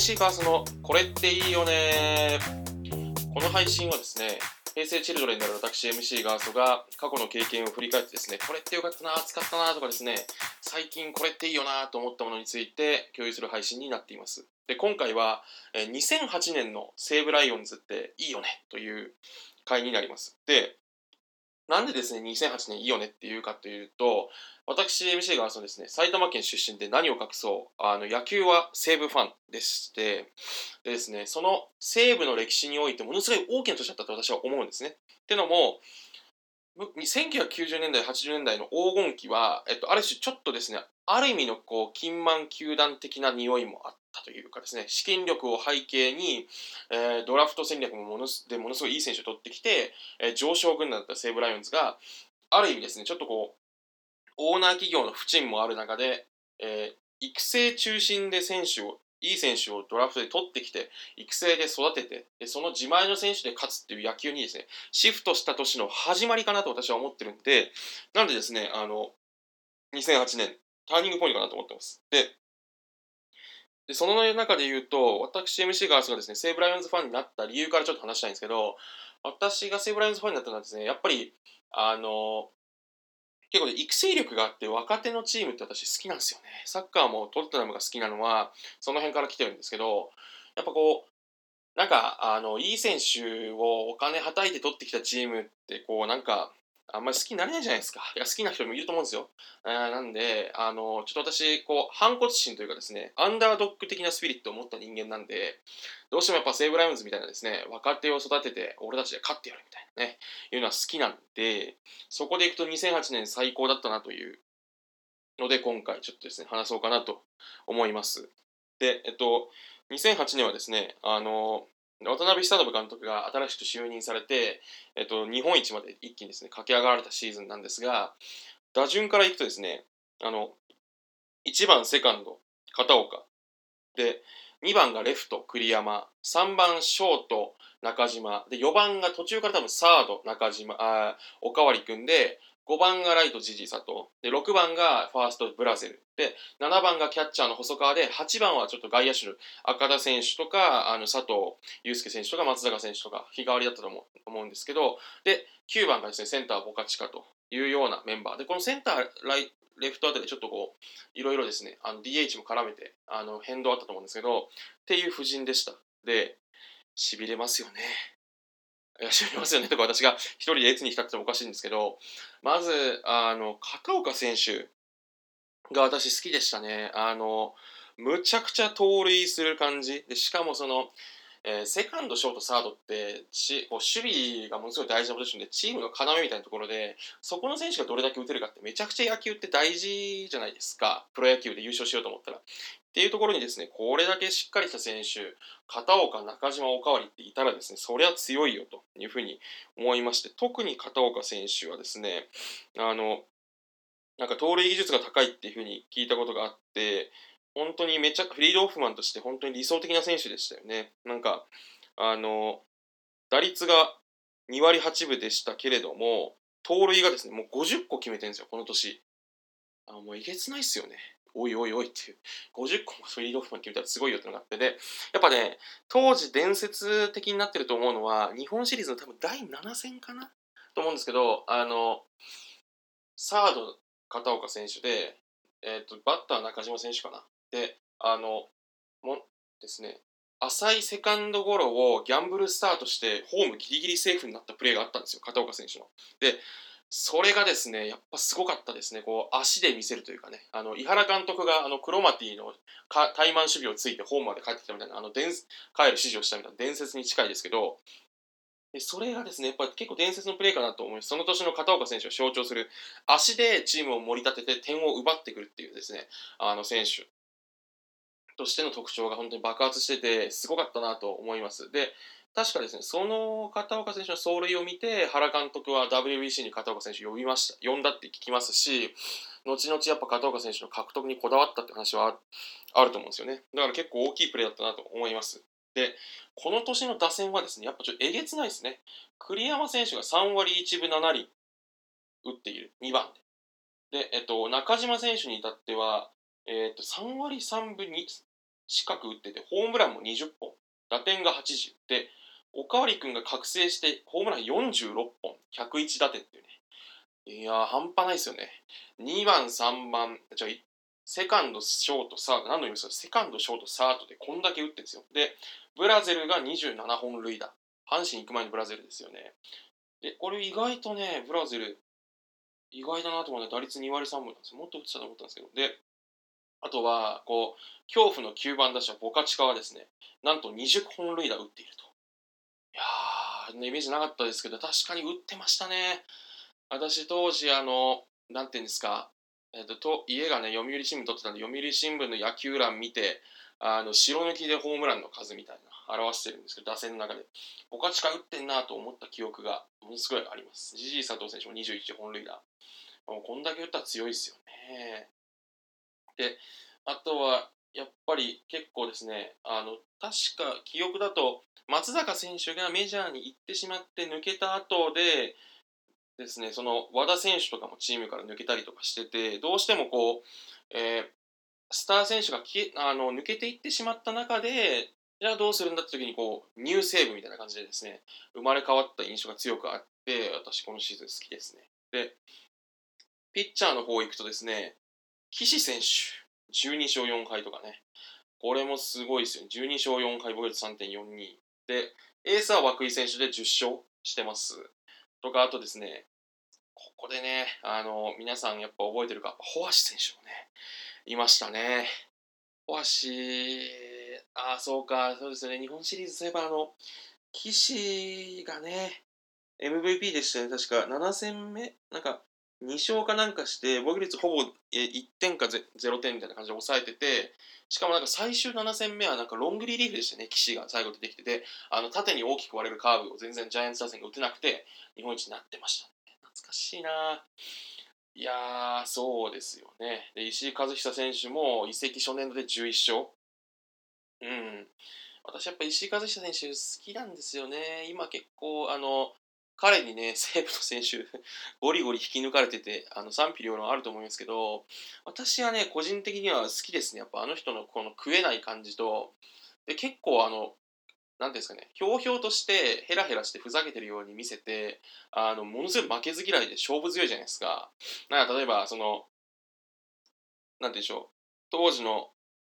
MC カースのこれっていいよね。この配信はですね平成チルドレンである私 MC ガーソが過去の経験を振り返ってですねこれってよかったな使ったなとかですね最近これっていいよなと思ったものについて共有する配信になっています。で今回は2008年の西武ライオンズっていいよねという回になります。でなんでですね、2008年いいよねっていうかというと、私、MC がそのですね、埼玉県出身で何を隠そう、あの、野球は西武ファンでして、でですね、その西武の歴史においてものすごい大きな年だったと私は思うんですね。ってのも、1990年代、80年代の黄金期は、えっと、ある種ちょっとですね、ある意味のこう、金満球団的な匂いもあったというかですね、資金力を背景に、えー、ドラフト戦略もものすでものすごいいい選手を取ってきて、えー、上昇軍団だった西武ライオンズが、ある意味ですね、ちょっとこう、オーナー企業の不沈もある中で、えー、育成中心で選手を、いい選手をドラフトで取ってきて、育成で育てて、でその自前の選手で勝つっていう野球にですね、シフトした年の始まりかなと私は思ってるんで、なんでですね、あの、2008年、ターニングポイントかなと思ってます。で、でその中で言うと、私 MC ガースがですね、西武ライオンズファンになった理由からちょっと話したいんですけど、私が西武ライオンズファンになったのはですね、やっぱり、あの、結構ね、育成力があって若手のチームって私好きなんですよね。サッカーもトットナムが好きなのは、その辺から来てるんですけど、やっぱこう、なんか、あの、いい選手をお金はたいて取ってきたチームって、こう、なんか、あんまり好きになれないじゃないですか。いや好きな人もいると思うんですよ。えー、なんで、あの、ちょっと私、こう、反骨心というかですね、アンダードッグ的なスピリットを持った人間なんで、どうしてもやっぱ西武ライオンズみたいなですね、若手を育てて、俺たちで勝ってやるみたいなね、いうのは好きなんで、そこでいくと2008年最高だったなというので、今回ちょっとですね、話そうかなと思います。で、えっと、2008年はですね、あの、渡辺久信監督が新しく就任されて、えっと、日本一まで一気にですね、駆け上がられたシーズンなんですが、打順からいくとですね、あの、1番セカンド、片岡。で、2番がレフト、栗山。3番ショート、中島。で、4番が途中から多分サード、中島、あおかわりくんで、5番がライト、ジジ佐藤。で、6番がファースト、ブラゼル。で、7番がキャッチャーの細川で、8番はちょっと外野手の赤田選手とか、あの佐藤祐介選手とか松坂選手とか、日替わりだったと思うんですけど、で、9番がですね、センター、ボカチカというようなメンバーで、このセンター、ライレフトあたりでちょっとこう、いろいろですね、あの DH も絡めて、あの変動あったと思うんですけど、っていう布陣でした。で、しびれますよね。知りますよねとか私が一人で越に浸ってもおかしいんですけど、まず、あの、片岡選手が私好きでしたね。あの、むちゃくちゃ盗塁する感じ。で、しかもその、えー、セカンド、ショート、サードってちこう守備がものすごい大事なポジションでチームの要みたいなところでそこの選手がどれだけ打てるかってめちゃくちゃ野球って大事じゃないですかプロ野球で優勝しようと思ったら。っていうところにですねこれだけしっかりした選手片岡、中島、おかわりっていたらですねそりゃ強いよというふうに思いまして特に片岡選手はですねあのなんか盗塁技術が高いっていうふうに聞いたことがあって本当にめちゃくフリードオフマンとして本当に理想的な選手でしたよね。なんか、あの、打率が2割8分でしたけれども、盗塁がですね、もう50個決めてるんですよ、この年。あもうえげつないっすよね。おいおいおいっていう。50個もフリードフマン決めたらすごいよってのがあって。で、やっぱね、当時伝説的になってると思うのは、日本シリーズの多分第7戦かなと思うんですけど、あの、サード片岡選手で、えっ、ー、と、バッター中島選手かな。で、あの、もですね、浅いセカンドゴロをギャンブルスタートしてホームギリギリセーフになったプレーがあったんですよ、片岡選手の。で、それがですね、やっぱすごかったですね。こう、足で見せるというかね。あの、井原監督が、あの、クロマティの対マン守備をついてホームまで帰ってきたみたいな、あの、帰る指示をしたみたいな伝説に近いですけど、でそれがですね、やっぱり結構伝説のプレーかなと思います。その年の片岡選手を象徴する、足でチームを盛り立てて点を奪ってくるっていうですね、あの選手としての特徴が本当に爆発してて、すごかったなと思います。で、確かですね、その片岡選手の走塁を見て、原監督は WBC に片岡選手呼びました。呼んだって聞きますし、後々やっぱ片岡選手の獲得にこだわったって話はあると思うんですよね。だから結構大きいプレーだったなと思います。で、この年の打線はですね、やっぱちょっとえげつないですね。栗山選手が3割1分7厘。打っている。2番で。で、えっと、中島選手に至っては、えっと、3割3分に近く打ってて、ホームランも20本、打点が80。で、おかわり君が覚醒して、ホームラン46本、101打点っていうね。いやー、半端ないですよね。2番、3番、じゃあ、セカンド、ショート、サード、何度言いますか？セカンド、ショート、サードでこんだけ打ってるんですよ。で、ブラゼルが27本塁打。阪神行く前のブラゼルですよね。で、これ意外とね、ブラゼル、意外だなと思うの打率2割3分なんですよ。もっと打ってたと思ったんですけど。で、あとは、こう、恐怖の9番打者、ボカチカはですね、なんと20本塁打打っていると。いやー、イメージなかったですけど、確かに打ってましたね。私、当時、あの、なんていうんですか、えっと、家がね、読売新聞撮ってたんで、読売新聞の野球欄見て、あの白抜きでホームランの数みたいな表してるんですけど打線の中で。ボカチカ打ってんなと思った記憶がものすごいあります。ジジイ佐藤選手も21本塁打。もうこんだけ打ったら強いですよね。であとはやっぱり結構ですねあの確か記憶だと松坂選手がメジャーに行ってしまって抜けた後でですねその和田選手とかもチームから抜けたりとかしててどうしてもこう、えー、スター選手がきあの抜けていってしまった中でじゃあどうするんだって時にこうニューセーブみたいな感じでですね生まれ変わった印象が強くあって私このシーズン好きですね。でピッチャーの方行くとですね岸選手。12勝4敗とかね。これもすごいですよね。12勝4敗防御率3.42でエースは涌井選手で10勝してます。とかあとですねここでねあの皆さんやっぱ覚えてるか。ホアシ選手もねいましたね。わし、ああ、そうか、そうですよね。日本シリーズといえば、あの、岸がね、MVP でしたね、確か。7戦目？なんか、2勝かなんかして、防御率ほぼ1点か0点みたいな感じで抑えてて、しかもなんか最終7戦目はなんかロングリリーフでしたね、岸が最後出てきてて、あの縦に大きく割れるカーブを全然ジャイアンツ打線が打てなくて、日本一になってましたね。懐かしいないやー、そうですよね。で、石井和久選手も移籍初年度で11勝。うん。私やっぱ石井和久選手好きなんですよね。今結構、あの、彼にね、西武の選手、ゴリゴリ引き抜かれてて、あの賛否両論あると思いますけど、私はね、個人的には好きですね。やっぱあの人のこの食えない感じと、で結構あの、なんですかね、ひょうひょうとしてヘラヘラしてふざけてるように見せて、あの、ものすごい負けず嫌いで勝負強いじゃないですか。なんか例えば、その、なんてでしょう、当時の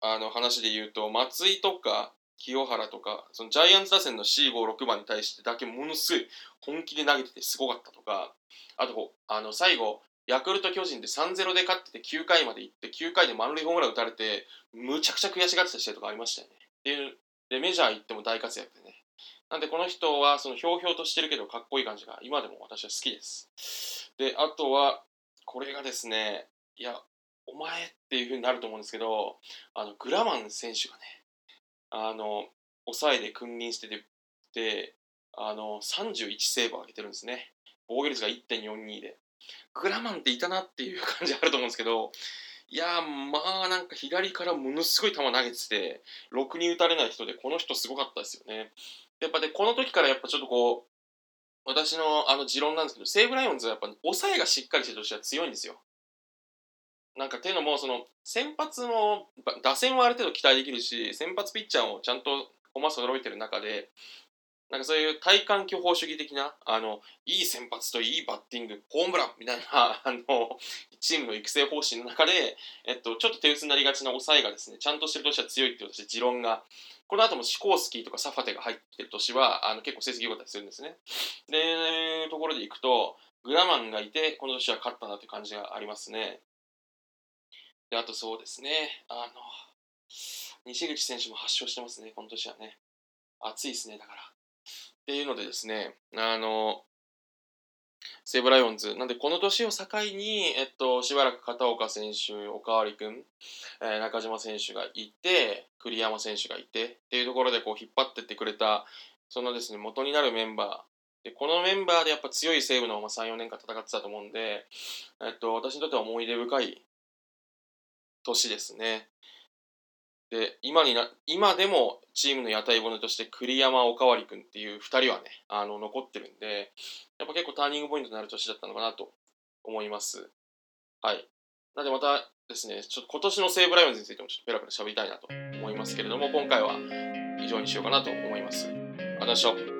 あの話で言うと、松井とか清原とか、そのジャイアンツ打線の C5、6番に対してだけものすごい本気で投げててすごかったとか、あと、あの、最後、ヤクルト巨人で3-0で勝ってて9回まで行って、9回で満塁ホームラン打たれて、むちゃくちゃ悔しがってた試合とかありましたよね。っていうで、メジャー行っても大活躍でね。なんでこの人はそのひょうひょうとしてるけどかっこいい感じが今でも私は好きです。で、あとは、これがですね、いや、お前っていう風になると思うんですけど、あの、グラマン選手がね、あの、抑えで君臨してて、で、あの、31セーブ上げてるんですね。防御率が1.42で。グラマンっていたなっていう感じあると思うんですけど、いやまあなんか左からものすごい球投げてて、ろくに打たれない人で、この人すごかったですよね。やっぱで、この時からやっぱちょっとこう、私のあの持論なんですけど、西武ライオンズはやっぱ抑えがしっかりしてるとしては強いんですよ。なんかっていうのも、その先発も、打線はある程度期待できるし、先発ピッチャーもちゃんと駒揃えてる中で、なんかそういう体感巨峰主義的な、あの、いい先発といいバッティング、ホームランみたいな、あの、チームの育成方針の中で、えっと、ちょっと手薄になりがちな抑えがですね、ちゃんとしてる年は強いっていう私、持論が、この後もシコースキーとかサファテが入ってる年は、あの、結構成績良かったりするんですね。で、ところでいくと、グラマンがいて、この年は勝ったなっていう感じがありますね。で、あとそうですね、あの、西口選手も発症してますね、この年はね。暑いですね、だから。っていうのでですね、あの、西武ライオンズ。なんで、この年を境に、えっと、しばらく片岡選手、おかわり君、えー、中島選手がいて、栗山選手がいて、っていうところでこう引っ張ってってくれた、そのですね、元になるメンバー。で、このメンバーでやっぱ強い西武のまま3、4年間戦ってたと思うんで、えっと、私にとっては思い出深い年ですね。で今にな今でもチームの屋台骨として栗山おかわり君っていう2人はねあの残ってるんでやっぱ結構ターニングポイントになる年だったのかなと思います。はい。なのでまたですね、ちょっと今年の西武ライオンズについてもちょっとペラペラ喋りたいなと思いますけれども、今回は以上にしようかなと思います。ありがとうございました。